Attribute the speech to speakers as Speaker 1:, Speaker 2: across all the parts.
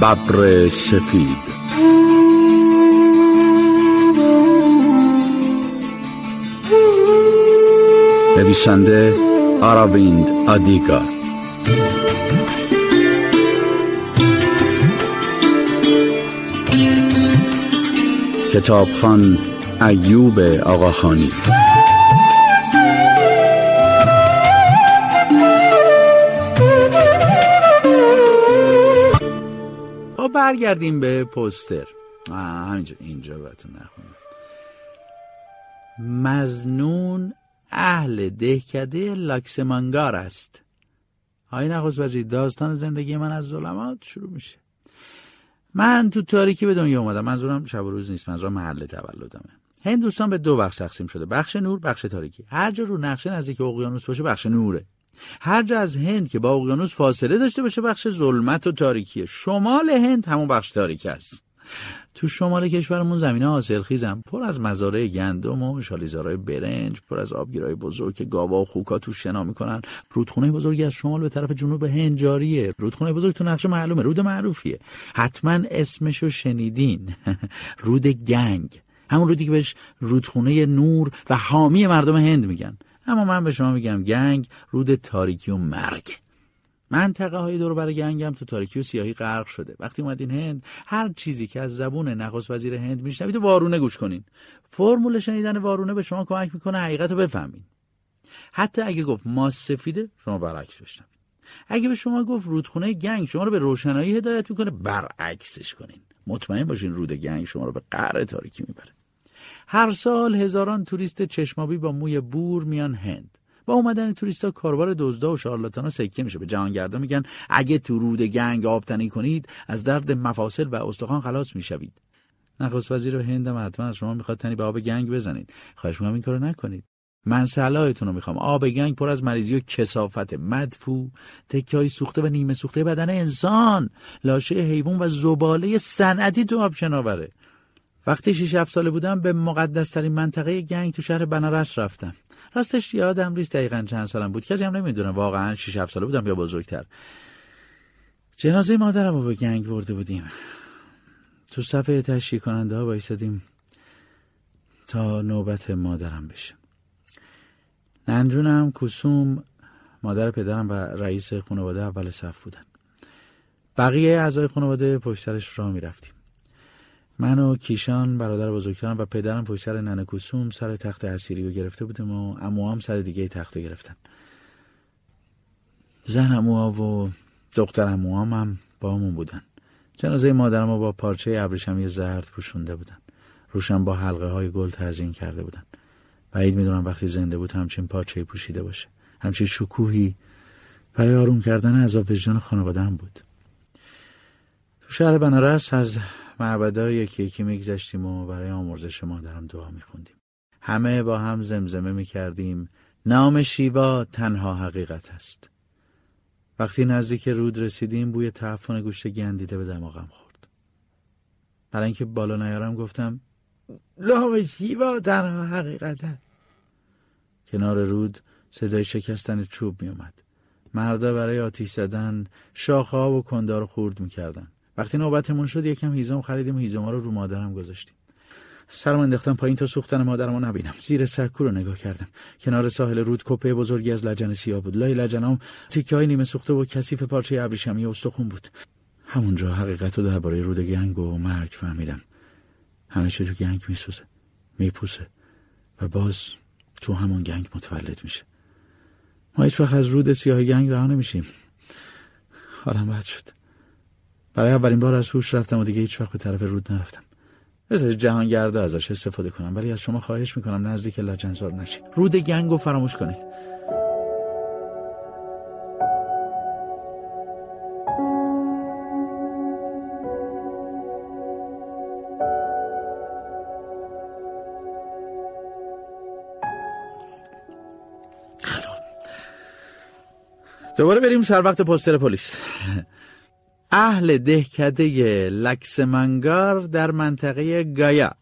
Speaker 1: ببر سفید. نویسنده آراویند آدیگا. کتابخان ایوب آقاخانی.
Speaker 2: برگردیم به پوستر. همینجا اینجا بهتون نخونم. مزنون اهل دهکده لاکسمانگار است. های نخست وزیر داستان زندگی من از ظلمات شروع میشه. من تو تاریکی به دنیا اومدم. منظورم شب و روز نیست. منظورم محل تولدمه. هندوستان به دو بخش تقسیم شده. بخش نور بخش تاریکی. هر جا رو نقشه نزدیک اقیانوس باشه بخش نوره. هر جا از هند که با اقیانوس فاصله داشته باشه بخش ظلمت و تاریکیه شمال هند همون بخش تاریک است. تو شمال کشورمون زمینه حاصل خیزم پر از مزارع گندم و شالیزارای برنج پر از آبگیرای بزرگ که گاوا و خوکا تو شنا می‌کنن. رودخونه بزرگی از شمال به طرف جنوب هند جاریه. رودخونه بزرگ تو نقشه معلومه رود معروفیه. حتما اسمشو شنیدین. رود گنگ. همون رودی که بهش رودخونه نور و حامی مردم هند میگن. اما من به شما میگم گنگ رود تاریکی و مرگه. منطقه های دور برای گنگم تو تاریکی و سیاهی غرق شده. وقتی اومدین هند هر چیزی که از زبون نخست وزیر هند میشنوید وارونه گوش کنین. فرمول شنیدن وارونه به شما کمک می‌کنه حقیقت رو بفهمین. حتی اگه گفت ماست سفیده شما برعکس بشنوید. اگه به شما گفت رودخونه گنگ شما رو به روشنایی هدایت می‌کنه برعکسش کنین. مطمئن باشین رود گنگ شما رو به قعر تاریکی می‌بره. هر سال هزاران توریست چشمابی با موی بور میان هند. با اومدن توریستا کاربار دزدا و شارلاتانا سکه میشه. به جهانگردا میگن اگه تو رود گنگ آبتنی کنید از درد مفاصل و استخوان خلاص می‌شوید. نخست وزیر هند هم حتما از شما می‌خواد تنی به آب گنگ بزنید. خواهش می‌کنم این کارو نکنید. من صلاحتون رو می‌خوام. آب گنگ پر از مریضی و کسافت مدفوع تکه های سوخته و نیمه سوخته بدن انسان. لاشه حیوان و زباله صنعتی تو آب شناوره. وقتی 6 7 ساله بودم به مقدس ترین منطقه گنگ تو شهر بنارس رفتم. راستش یادم نیست دقیقا چند سالم بود. کسی هم نمی‌دونه. واقعا 6 7 ساله بودم. یا بزرگتر. جنازه مادرم رو به گنگ برده بودیم. تو صفحه تشییع کننده ها وایسادیم تا نوبت مادرم بشه. ننجونم کسوم مادر پدرم و رئیس خانواده اول صف بودن. بقیه اعضای خانواده پشترش را می‌رفتیم. من و کیشان برادر بزرگترم و پدرم پشت سر ننه کسوم سر تخت اسیری رو گرفته بودیم و امو هم سر دیگه تخت رو گرفتن. زن اموها و دختر امو هم, با همون بودن. جنازه مادرم با پارچه ابریشمی زرد پوشونده بودن. روشن با حلقه های گل تزیین کرده بودن. بعید می‌دونم وقتی زنده بود همچین پارچه پوشیده باشه. همچین شکوهی برای آروم کردن عذاب وجدان خانواده هم بود. تو شهر بنارس از معبدا یکی یکی میگذشتیم و برای آمرزش مادرم دعا میخوندیم. همه با هم زمزمه می‌کردیم. نام شیوا تنها حقیقت است. وقتی نزدیک رود رسیدیم بوی تعفن گوشت گندیده به دماغم خورد. برای اینکه بالا نیارم گفتم نام شیوا تنها حقیقت است. کنار رود صدای شکستن چوب میومد مردا برای آتیش زدن شاخه و کندار خورد می‌کردن. وقتی نوبتمون شد یکم هیزم خریدیم و هیزم رو رو مادرم گذاشتیم. سرم انداختم پایین تا سوختن مادرم رو نبینم. زیر سکو رو نگاه کردم. کنار ساحل رود کپه بزرگی از لجن سیاه بود. لای لجنام تیکه های نیمه سوخته و کثیف پارچه ابریشمی استخون بود. همونجا حقیقت رو درباره رود گنگ و مرگ فهمیدم. همه چی تو گنگ میسوزه میپوسه و باز تو همون گنگ متولد میشه. ما هیچ وقت از رود سیاه گنگ رها نمیشیم. حالم بد شد. برای اولین بار از هوش رفتم و دیگه هیچ وقت به طرف رود نرفتم. بذارید جهانگردا ازش استفاده کنم ولی از شما خواهش می‌کنم نزدیک لجنزار نشید. رود گنگ رو فراموش کنید. دوباره بریم سر وقت پستر پلیس. اهل دهکده لکسمنگار در منطقه گایا.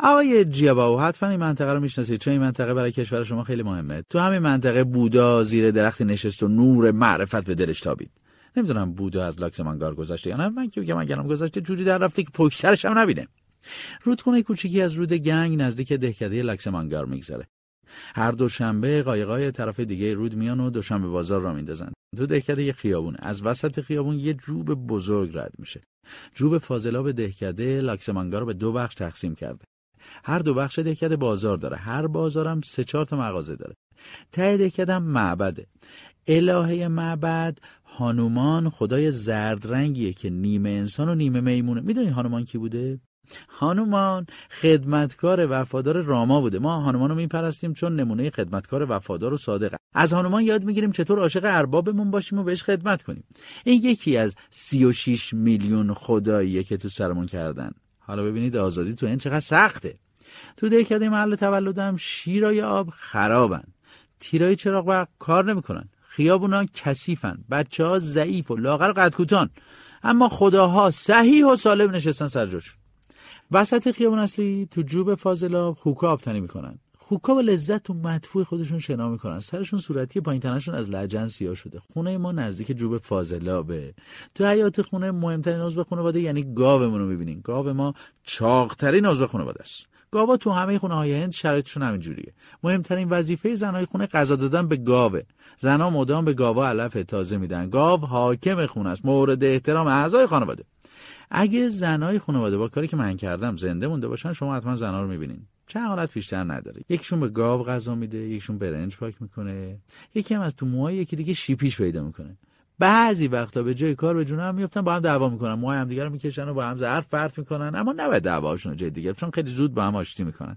Speaker 2: آقای جیاباو حتما این منطقه رو می‌شناسید چون این منطقه برای کشور شما خیلی مهمه. تو همین منطقه بودا زیر درخت نشست و نور معرفت به دلش تابید. نمی‌دونم بوده از لاکسمانگار گذشته یا نه. من که بگم اگرم گذشته جوری در رفته که پشت هم نبینه. رودخونه کوچیکی از رود گنگ نزدیک دهکده لاکسمانگار میگذره. هر دوشنبه قایقای طرف دیگه رود میان و دوشنبه بازار را میندازن تو دهکده یه خیابون. از وسط خیابون یه جوب بزرگ رد میشه. جوب فاضلاب دهکده لاکسمانگار رو به دو بخش تقسیم کرده. هر دو بخش دهکده بازار داره. هر بازارم سه چهار تا مغازه داره. ته دهکده هم معبده. الهه معبد هانومان خدای زرد رنگیه که نیمه انسان و نیمه میمونه. می‌دونی هانومان کی بوده؟ هانومان خدمتکار وفادار راما بوده. ما هانومان رو میپرستیم چون نمونه خدمتکار وفادار و صادقه. از هانومان یاد می‌گیریم چطور عاشق اربابمون باشیم و بهش خدمت کنیم. این یکی از 36 میلیون خداییه که تو سرمون کردن. حالا ببینید آزادی تو این چقدر سخته. تو دهکده محل تولدم شیرای آب خرابن. تیرای چراغ برق کار نمی‌کنن. خیابونا کثیفن. بچه ها ضعیف و لاغر قدکوتان اما خداها صحیح و سالم نشستن سر جوش وسط خیابون اصلی تو جوب فاضلاب خوکا آبتنی می‌کنن. خوکا با لذت تو مدفوع خودشون شنا می‌کنن. سرشون صورتی پایین تنشون از لجن سیاه شده. خونه ما نزدیک جوب فاضلابه. تو حیات خونه مهمترین عضو خانواده یعنی گاومون رو می‌بینین. گاو ما چاقترین عضو خانواده است. گاوا تو همه خونه های هند شرایطشون همین جوریه مهمترین وظیفه زنهای خونه غذا دادن به گاوه. زنها مدام به گاوا علف تازه میدن. گاو حاکم خونه است. مورد احترام اعضای خانواده. اگه زنهای خانواده با کاری که من کردم زنده مونده باشن شما حتما زنها رو می‌بینین. چه حالت بیشتر نداره. یکیشون به گاو غذا میده یکیشون برنج پاک می‌کنه. یکی هم از تو موهای یکی دیگه شیپیش پیدا می‌کنه. بعضی وقتا به جای کار به جون هم میفتن با هم دعوا می‌کنن. موهای هم دیگه رو می‌کشن و با هم ظرف پرت می‌کنن. اما نباید دعواشون جای دیگه چون خیلی زود با هم آشتی می‌کنن.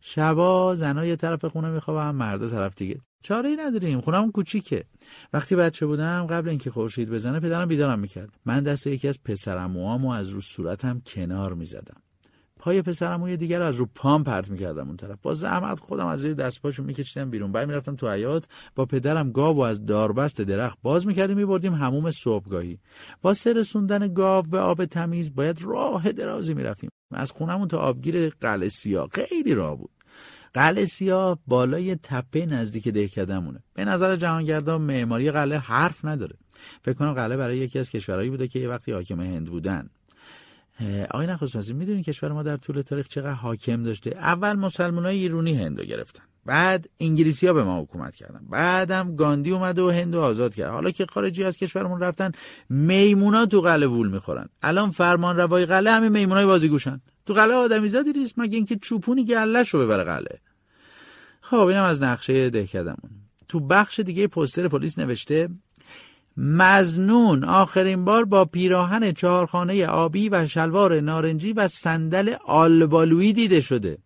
Speaker 2: شبا زنها یه طرف خونه میخوابن مردا طرف دیگه. چاره ای نداریم. خونم کوچیکه. وقتی بچه بودم قبل اینکه خورشید بزنه پدرم بیدارم می‌کرد. من دست یکی از پسرموامو از رو صورتم کنار می‌زدم. پای پسرموی دیگر از رو پام پرت می‌کردم اون طرف. با زحمت خودم از زیر دست پاشو میکشیدم بیرون. بعد می‌رفتم تو حیات با پدرم گاو و از داربست درخت باز می‌کردیم میبردیم هموم صبحگاهی. واسه رسوندن گاو به آب تمیز باید راه درازی می‌رفتیم. از خونمون تا آبگیر قلعه سیاه. خیلی راه بود. قلعه سیاه بالای تپه نزدیک دهکدهمونه. به نظر جهانگردان معماری قلعه حرف نداره. فکر کنم قلعه برای یکی از کشورهایی بوده که یه وقتی حاکم هند بودن. آقای نخست وزیر می‌دونین کشور ما در طول تاریخ چقدر حاکم داشته؟ اول مسلمان های ایرونی هندو گرفتن. بعد انگلیسی ها به ما حکومت کردن. بعدم گاندی اومده و هندو آزاد کرد. حالا که خارجی از کشورمون رفتن میمونا تو قلعه وول می‌خورن. الان فرمان روای قلعه همین میمونای بازیگوشن. تو قلعه آدمی زادی نیست مگه اینکه چوپونی گلش رو ببره قلعه. خب اینم از نقشه دهکدمون تو بخش دیگه پوستر پلیس نوشته مزنون آخرین بار با پیراهن چهارخانه آبی و شلوار نارنجی و صندل آلبالویی دیده شده.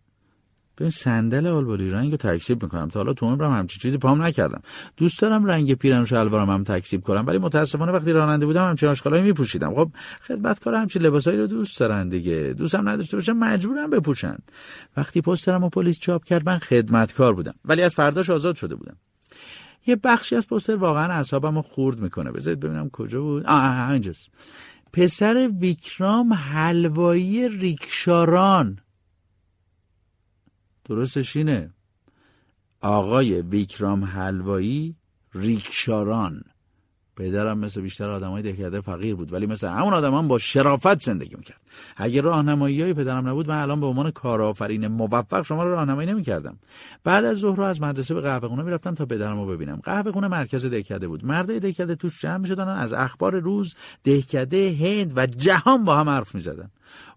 Speaker 2: ببین صندل آلبالویی رنگ رو تکسیب می‌کنم. تا حالا تو عمرم همچین چیزی پام نکردم. دوست دارم رنگ پیراهن و شلوارم هم تکسیب کنم ولی متاسفانه وقتی راننده بودم همچین آشغالایی میپوشیدم. خب خدمتکار همچین لباسایی رو دوست دارن دیگه. دوستم نداشته باشم مجبورم بپوشن. وقتی پسترم و پلیس چاپ کرد من خدمتکار بودم. ولی از فرداش آزاد شده بودم. یه بخشی از پوستر واقعا اعصابمو خورد می‌کنه. بذارید ببینم کجا بود. آه همینجاست پسر ویکرام حلوایی ریکشاران. درستش اینه. آقای ویکرام حلوایی ریکشاران. پدرم مثل بیشتر آدمای دهکده فقیر بود ولی مثل همون آدم هم با شرافت زندگی می‌کرد. اگه راهنمایی های پدرم نبود من الان به عنوان کارآفرین موفق شما رو راهنمایی نمی‌کردم. بعد از ظهر از مدرسه به قهوه خونه می‌رفتم تا پدرم رو ببینم. قهوه خونه مرکز دهکده بود. مردای دهکده توش جمع می‌شدن از اخبار روز دهکده هند و جهان با هم حرف می‌زدن.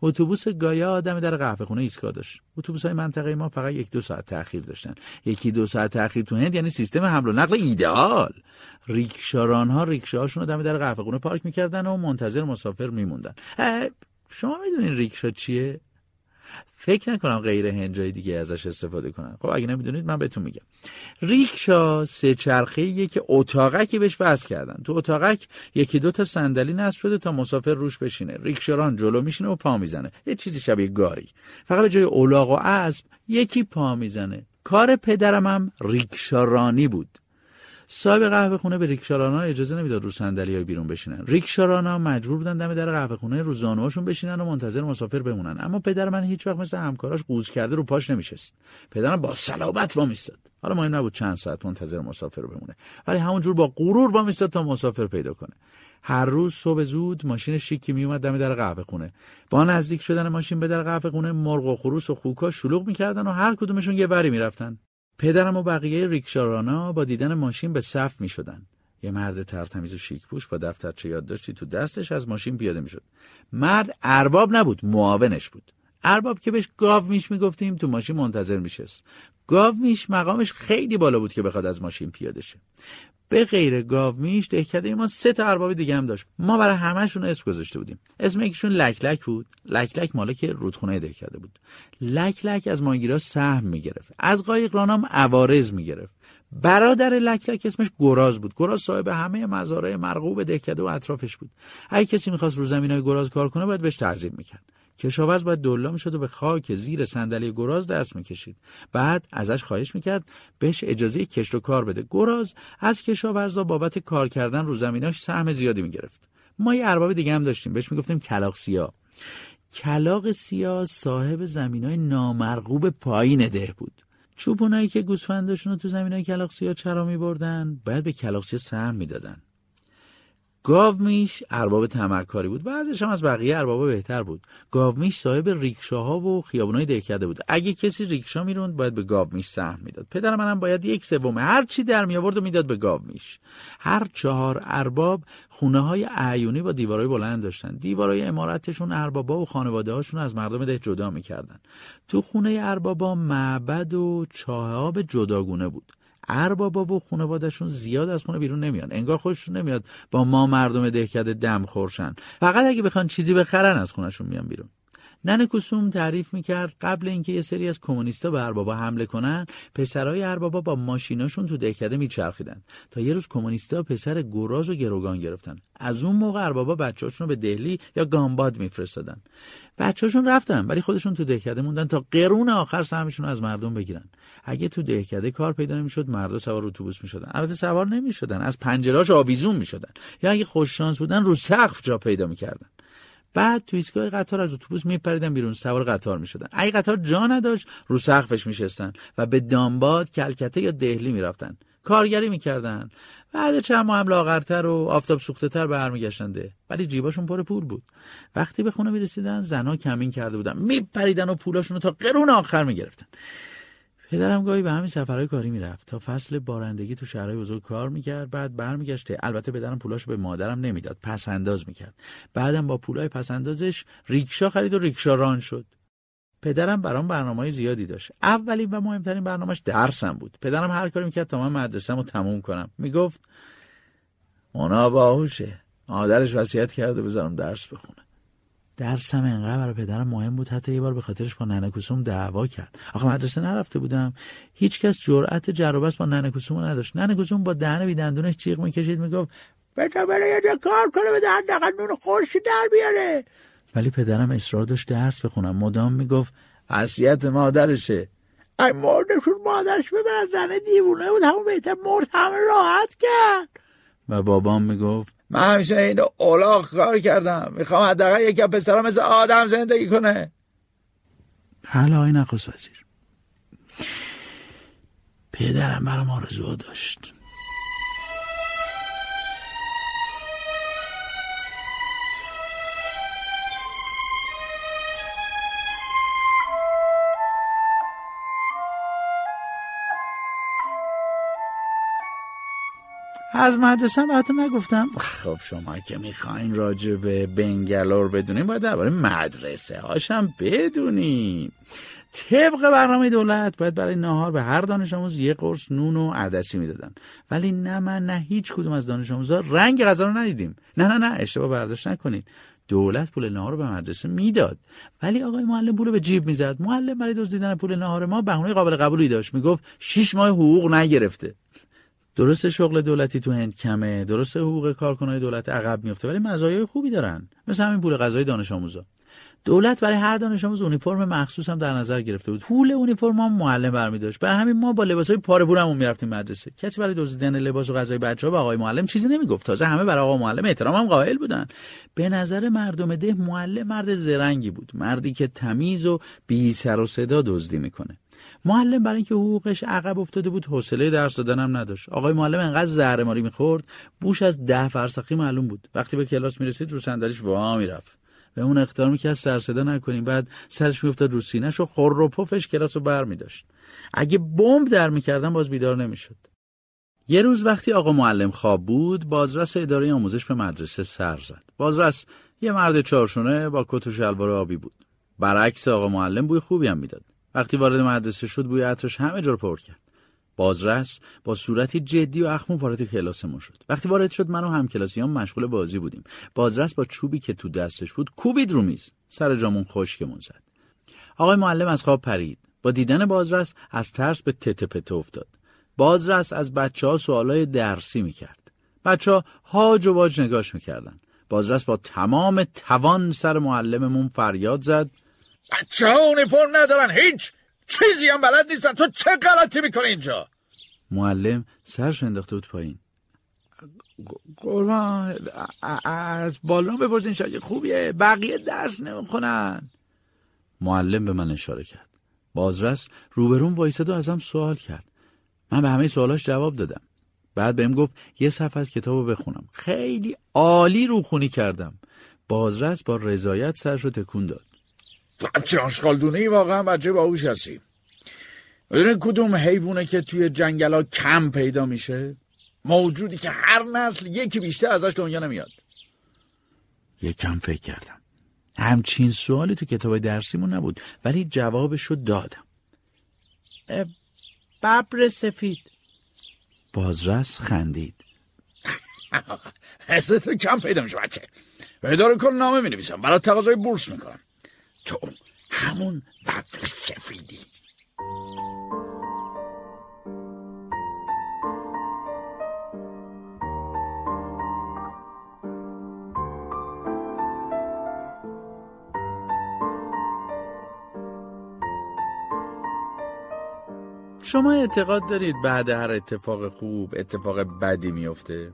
Speaker 2: اتوبوس گایا آدم در قهوه خونه ایستگاه داشت. اتوبوس های منطقه ما فقط یک دو ساعت تاخیر داشتن. یکی دو ساعت تاخیر تو هند یعنی سیستم حمل و نقل ایدئال ریکشاران ها ریکشاهاشون رو دم در قهوه خونه پارک می‌کردن و منتظر مسافر میموندن. شما می‌دونین ریکشا چیه؟ فکر نکنم غیر هنجای دیگه ازش استفاده کنن. خب اگه نمی‌دونید من بهتون میگم. ریکشا سه چرخه که اتاقکی بهش وصل کردن. تو اتاقک یکی دو تا صندلی نصب شده تا مسافر روش بشینه. ریکشاران جلو میشینه و پا می‌زنه. یه چیزی شبیه گاری. فقط به جای اولاغ و اسب یکی پا می‌زنه. کار پدرم هم ریکشارانی بود. صاحب قهوه خونه به ریکشارانا اجازه نمی‌داد رو صندلی های بیرون بشینن. ریکشارانا مجبور بودن دم در قهوه خونه رو زانوهاشون بشینن و منتظر مسافر بمونن. اما پدر من هیچ وقت مثل همکاراش قوز کرده رو پاش نمیشست. پدرم با صلابت وامیستاد. حالا مهم نبود چند ساعت منتظر مسافر بمونه. ولی همونجور با غرور وامیستاد تا مسافر پیدا کنه. هر روز صبح زود ماشین شیکی میومد دم در قهوه خونه. با نزدیک شدن ماشین به در قهوه خونه مرغ و خروس و خوکا شلوغ می‌کردن و هر کدومشون یه بری می‌رفتن. پدرم و بقیه ریکشارانا با دیدن ماشین به صف می‌شدن. یه مرد ترتمیز و شیک پوش با دفترچه یادداشتی تو دستش از ماشین پیاده می‌شد. مرد ارباب نبود معاونش بود. ارباب که بهش گاو میش می‌گفتیم تو ماشین منتظر میشست. گاو میش مقامش خیلی بالا بود که بخواد از ماشین پیاده شه. به غیر گاومیش دهکده ما سه تا ارباب دیگه هم داشت. ما برای همهشون اسم گذاشته بودیم. اسم یکیشون لک لک بود. لک لک مالک رودخونه دهکده بود. لک لک از ماهیگیرا سهم می‌گرفت. از قایق رانام عوارض می‌گرفت. برادر لک لک اسمش گراز بود. گراز صاحب همه مزارع مرغوب دهکده و اطرافش بود. اگه کسی می‌خواست رو زمینای گراز کار کنه باید بهش تعظیم می‌کرد. کشاورز باید دلا می‌شد و به خاک زیر صندلی گراز دست می‌کشید. بعد ازش خواهش می‌کرد بهش اجازه کشت و کار بده. گراز از کشاورزا بابت کار کردن رو زمیناش سهم زیادی می‌گرفت. ما یه ارباب دیگه هم داشتیم. بهش می‌گفتیم کلاق سیاه. کلاق سیاه صاحب زمینای نامرغوب پایین ده بود. چوبونایی که گوسفنداشون رو تو زمینای کلاق سیاه چرا میبردن؟ باید به کلاق سیاه سهم می‌دادن. گاومیش ارباب تمکاری بود و ازش هم از بقیه اربابا بهتر بود. گاومیش صاحب ریکشاها و خیابونای دهکده بود. اگه کسی ریکشا می‌روند باید به گاومیش سهم می‌داد. پدر منم باید یک سوم هر چی در می آورد و می‌داد به گاومیش. هر چهار ارباب خونه های اعیونی با دیوارای بلند داشتن. دیوارای امارتشون اربابا و خانواده هاشون از مردم ده جدا می‌کردن. تو خونه اربابا معبد و چاه جداگونه بود. اربابا و خانوادهشون زیاد از خونه بیرون نمیان. انگار خوششون نمیاد با ما مردم دهکده دم خورشن. فقط اگه بخوان چیزی بخرن از خونشون میان بیرون. ننه کسوم تعریف می‌کرد قبل اینکه یه سری از کمونیستا به اربابا حمله کنن پسرای اربابا با ماشیناشون تو دهکده میچرخیدن تا یه روز کمونیستا پسر گراز و گروگان گرفتن. از اون موقع اربابا بچه‌هاشون رو به دهلی یا گامباد میفرستادن. بچه‌هاشون رفتن ولی خودشون تو دهکده موندن تا قرون آخر سهمشون از مردم بگیرن. اگه تو دهکده کار پیدا نمی‌شد مردا سوار اتوبوس می‌شدن. البته سوار نمی‌شدن از پنجراش آویزون می‌شدن. یا اگه خوش شانس بودن رو سقف جا پیدا می‌کردن. بعد تو ایستگاه قطار از اتوبوس میپریدن بیرون سوار قطار می‌شدن. اگه قطار جا نداشت رو سقفش میشستن و به دانباد کلکته یا دهلی می‌رفتن. کارگری می‌کردن. بعد چند ماه هم لاغرتر و آفتاب سوخته تر برمیگشتنده. ولی جیباشون پر پول بود. وقتی به خونه می‌رسیدن زنها کمین کرده بودن. میپریدن و پولاشون تا قرون آخر می‌گرفتن. پدرم گاهی به همین سفرهای کاری می‌رفت. تا فصل بارندگی تو شهرهای بزرگ کار می‌کرد بعد برمیگشته. البته پدرم پولاش به مادرم نمی‌داد. پس انداز می‌کرد. بعدم با پولای پس اندازش ریکشا خرید و ریکشا ران شد. پدرم برام برنامه زیادی داشت. اولین و مهمترین برنامهش درسم بود. پدرم هر کاری می‌کرد تا من مدرسم رو تموم کنم. می‌گفت اونا باهوشه. مادرش وصیت کرده بذارم درس بخونه. درسم انقدر برای پدرم مهم بود حتی یه بار به خاطرش با ننه دعوا کرد. آخه مدرسه نرفته بودم. هیچکس جرأت جر با ننه نداشت. ننه با دهن بی دندونش جیغ می‌کشید می‌گفت بتا بله یه کار کنه به دهن نون خورشی در بیاره. ولی پدرم اصرار داشت درس بخونم. مدام می‌گفت حسیت مادرشه. ای مردشون مادرش ببرد زنه دیوونه بود همون بهتر مرد همه راحت کرد. و بابام می‌گفت من همیشه این اولاغ کار کردم. می‌خوام حداقل یکی از مثل آدم زندگی کنه. حالا آقای نخست وزیر. پدرم برام آرزو داشت. از مدرسه براتون نگفتم. خب شما که می‌خواین راجع به بنگلور بدونین باید درباره مدرسه هاشم بدونین. طبق برنامه دولت باید برای نهار به هر دانش آموز یه قرص نون و عدسی می‌دادن. ولی نه من نه هیچ کدوم از دانش آموزا رنگ غذا رو ندیدیم. نه نه نه اشتباه برداشت نکنید دولت پول نهار رو به مدرسه می‌داد. ولی آقای معلم پول به جیب می‌زد. معلم برای دزدیدن پول نهار ما بهونه قابل قبولی داشت. می‌گفت شش ماه حقوق نگرفته. درست شغل دولتی تو هند کمه درست حقوق کارکنای دولت عقب میفته ولی مزایای خوبی دارن. مثل همین پول غذای دانش آموزا. دولت برای هر دانش آموز اونیفرم مخصوص هم در نظر گرفته بود. پول اونیفرم هم معلم برمی داشت برای همین ما با لباسای پاره پورمون می‌رفتیم مدرسه. کسی برای دزدیدن لباس و غذای بچه‌ها به آقای معلم چیزی نمی‌گفت. تازه همه برای آقای معلم احترام هم قائل بودن. به نظر مردم ده معلم مرد زرنگی بود. مردی که تمیز و بی سر و صدا دزدی می‌کنه. معلم برای اینکه حقوقش عقب افتاده بود حوصله درس دادن هم نداشت. آقای معلم انقدر زهر ماری می‌خورد بوش از ده فرسخی معلوم بود. وقتی به کلاس می‌رسید رو صندلیش وا می‌رفت به اون اختار می‌کرد سر صدا نکنیم. بعد سرش میافتاد رو سینه‌ش و خور و پفش کلاس رو بر اگه بمب در می‌کردن باز بیدار نمی‌شد. یه روز وقتی آقا معلم خواب بود بازرس اداره آموزش به مدرسه سر زد. بازرس یه مرد چارشونه با کت و شلوار آبی بود. برعکس آقا معلم بوی خوبی هم می‌داد. وقتی وارد مدرسه شد بوی عطرش همه جا پر کرد. بازرس با صورتی جدی و اخمون وارد کلاسمون شد. وقتی وارد شد من و همکلاسیام مشغول بازی بودیم. بازرس با چوبی که تو دستش بود کوبید رو میز. سر جامون خشکمون زد. آقای معلم از خواب پرید. با دیدن بازرس از ترس به تته پته افتاد. بازرس از بچه ها سوالای درسی می‌کرد. بچه ها هاج و واج نگاش می‌کردن. بازرس با تمام توان سر معلممون فریاد زد.
Speaker 3: بچه ها اونیفرم ندارن. هیچ چیزی هم بلد نیستن. تو چه غلطی می‌کنی اینجا؟
Speaker 2: معلم سرش انداخته بود پایین. قربان از بالون بپرسین شاگرد خوبیه. بقیه درس نمی‌خونن. معلم به من اشاره کرد. بازرس روبرون وایساد و ازم سوال کرد. من به همه سوالاش جواب دادم. بعد بهم گفت یه صفحه از کتاب رو بخونم. خیلی عالی روخونی کردم. بازرس با رضایت سرش رو تکون داد.
Speaker 3: بچه آشغالدونه ای واقعا بچه باهوش هستی. می‌دونی کدوم حیوانه که توی جنگلا کم پیدا میشه؟ موجودی که هر نسل یکی بیشتر ازش دنیا نمیاد.
Speaker 2: یکم فکر کردم. همچین سوالی تو کتاب درسیمون نبود ولی جوابش رو دادم ببر سفید. بازرس خندید.
Speaker 3: تو کم پیدا میشه بچه. به اداره کل نامه می نویسم برای تقاضای بورس می‌کنم. تو همون ببر سفیدی
Speaker 2: شما اعتقاد دارید بعد هر اتفاق خوب اتفاق بدی میفته؟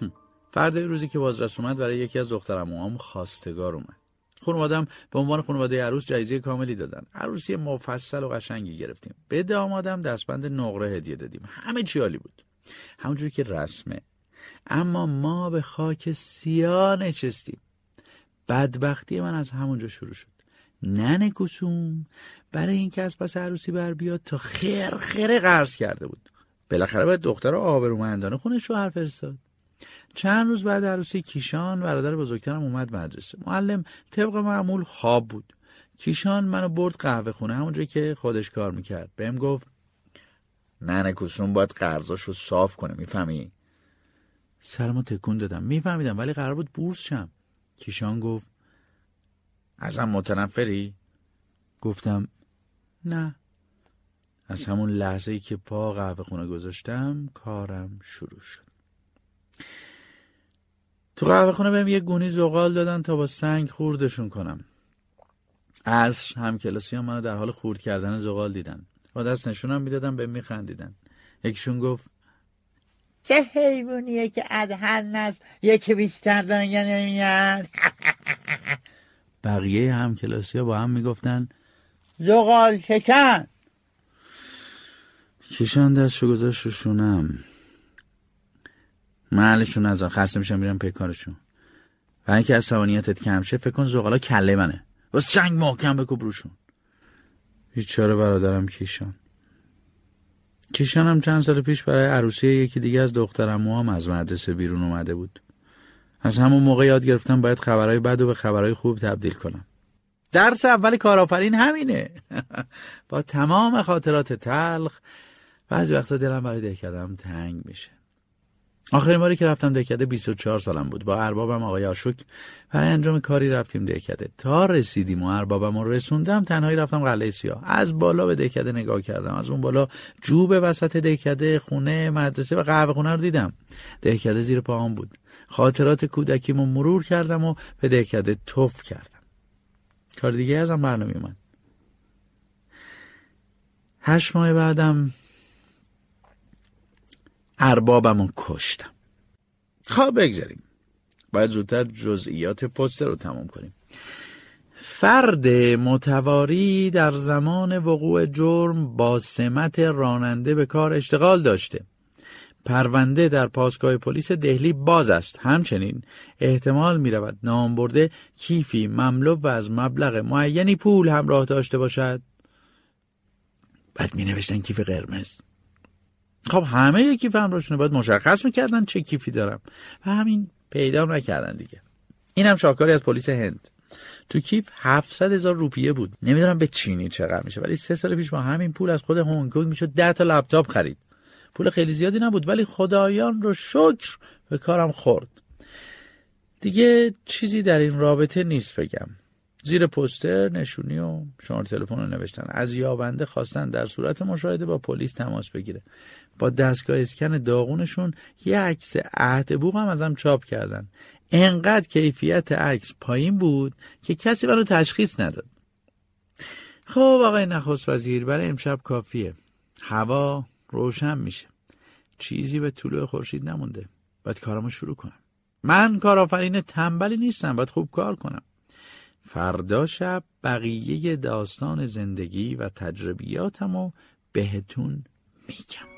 Speaker 2: فردا روزی که بازرس اومد برای یکی از دخترموهام خواستگار اومد خانوادم به عنوان خانواده عروس جایزه کاملی دادن. عروسی مفصل و قشنگی گرفتیم. به دامادم دستبند نقره هدیه دادیم. همه چی عالی بود. همونجوری که رسمه. اما ما به خاک سیاه نشستیم. بدبختی من از همونجا شروع شد. ننه کسوم برای اینکه از پس عروسی بر بیاد تا خیر خیر قرض کرده بود. بالاخره باید دختر آبرومندانه خونه شوهر فرستاد. چند روز بعد عروسی کیشان برادر بزرگترم اومد مدرسه. معلم طبق معمول خواب بود. کیشان منو برد قهوه خونه همونجایی که خودش کار می‌کرد. بهم گفت
Speaker 3: ننه کسوم باید قرضاشو صاف کنه می‌فهمی؟
Speaker 2: سرمو تکون دادم. میفهمیدم ولی قرار بود بورس شم. کیشان گفت
Speaker 3: ازم متنفری؟
Speaker 2: گفتم نه. از همون لحظه ای که پا قهوه خونه گذاشتم کارم شروع شد. تو قهوه خونه بهم یه گونی زغال دادن تا با سنگ خوردشون کنم. از هم کلاسی هم منو در حال خورد کردن زغال دیدن. با دست نشونم می‌دادم به میخندیدن. یکیشون گفت چه حیوانیه که از هر نسل یکی بیشتر دنیا نمیاد؟ بقیه هم کلاسی ها با هم می‌گفتن زغال شکن! کشان دستشو گذاشت رو شونم. محلشون از خسته میشم میرم پی کارشون. و اینکه از سوانیتت کم شه فکر کن زغالا کله منه. با سنگ محکم بکوب روشون. بیچاره برادرم کیشان. کیشان هم چند سال پیش برای عروسی یکی دیگه از دخترم هم از مدرسه بیرون اومده بود. از همون موقع یاد گرفتم باید خبرهای بد و به خبرهای خوب تبدیل کنم. درس اول کارآفرین همینه. با تمام خاطرات تلخ بعضی وقتا دلم برای دهکدم تنگ میشه. آخرین باری که رفتم دهکده 24 سالم بود. با اربابم آقای آشوک برای انجام کاری رفتیم دهکده. تا رسیدیم و اربابم رو رسوندم تنهایی رفتم قلعه سیاه. از بالا به دهکده نگاه کردم. از اون بالا جوب وسط دهکده خونه مدرسه و قهوه خونه رو دیدم. دهکده زیر پاهم بود. خاطرات کودکیمو مرور کردم و به دهکده توف کردم. کار دیگه ازم بر اومد هشت ماه بعدم اربابم کشتم. خواه خب، بگذاریم. باید زودتر جزئیات پستر رو تمام کنیم. فرد متواری در زمان وقوع جرم با سمت راننده به کار اشتغال داشته. پرونده در پاسگاه پلیس دهلی باز است. همچنین احتمال می رود نام برده کیفی مملو و از مبلغ معینی پول همراه داشته باشد. بعد می نوشتن کیف قرمز. خب همه یه کیف همراهشونه باید مشخص می‌کردن چه کیفی دارم. و همین پیدا نکردن دیگه. این هم شاکاری از پلیس هند. تو کیف 700 هزار روپیه بود. نمی‌دونم به چینی چقدر میشه ولی سه سال پیش با همین پول از خود هنگ کنگ می‌شد 10 تا لپتاپ خرید. پول خیلی زیادی نبود ولی خدایان رو شکر به کارم خورد. دیگه چیزی در این رابطه نیست بگم. زیر پوستر نشونی و شماره تلفن رو نوشتن. از یابنده خواستن در صورت مشاهده با پلیس تماس بگیره. با دستگاه اسکن داغونشون یه عکس عهد بوق هم ازم چاپ کردن. انقدر کیفیت عکس پایین بود که کسی منو تشخیص نداد. خب آقای نخست وزیر برای امشب کافیه. هوا روشن میشه. چیزی به طلوع خورشید نمونده. باید کارمو شروع کنم. من کارآفرین تنبلی نیستم. باید خوب کار کنم. فردا شب بقیه داستان زندگی و تجربیاتمو بهتون میگم.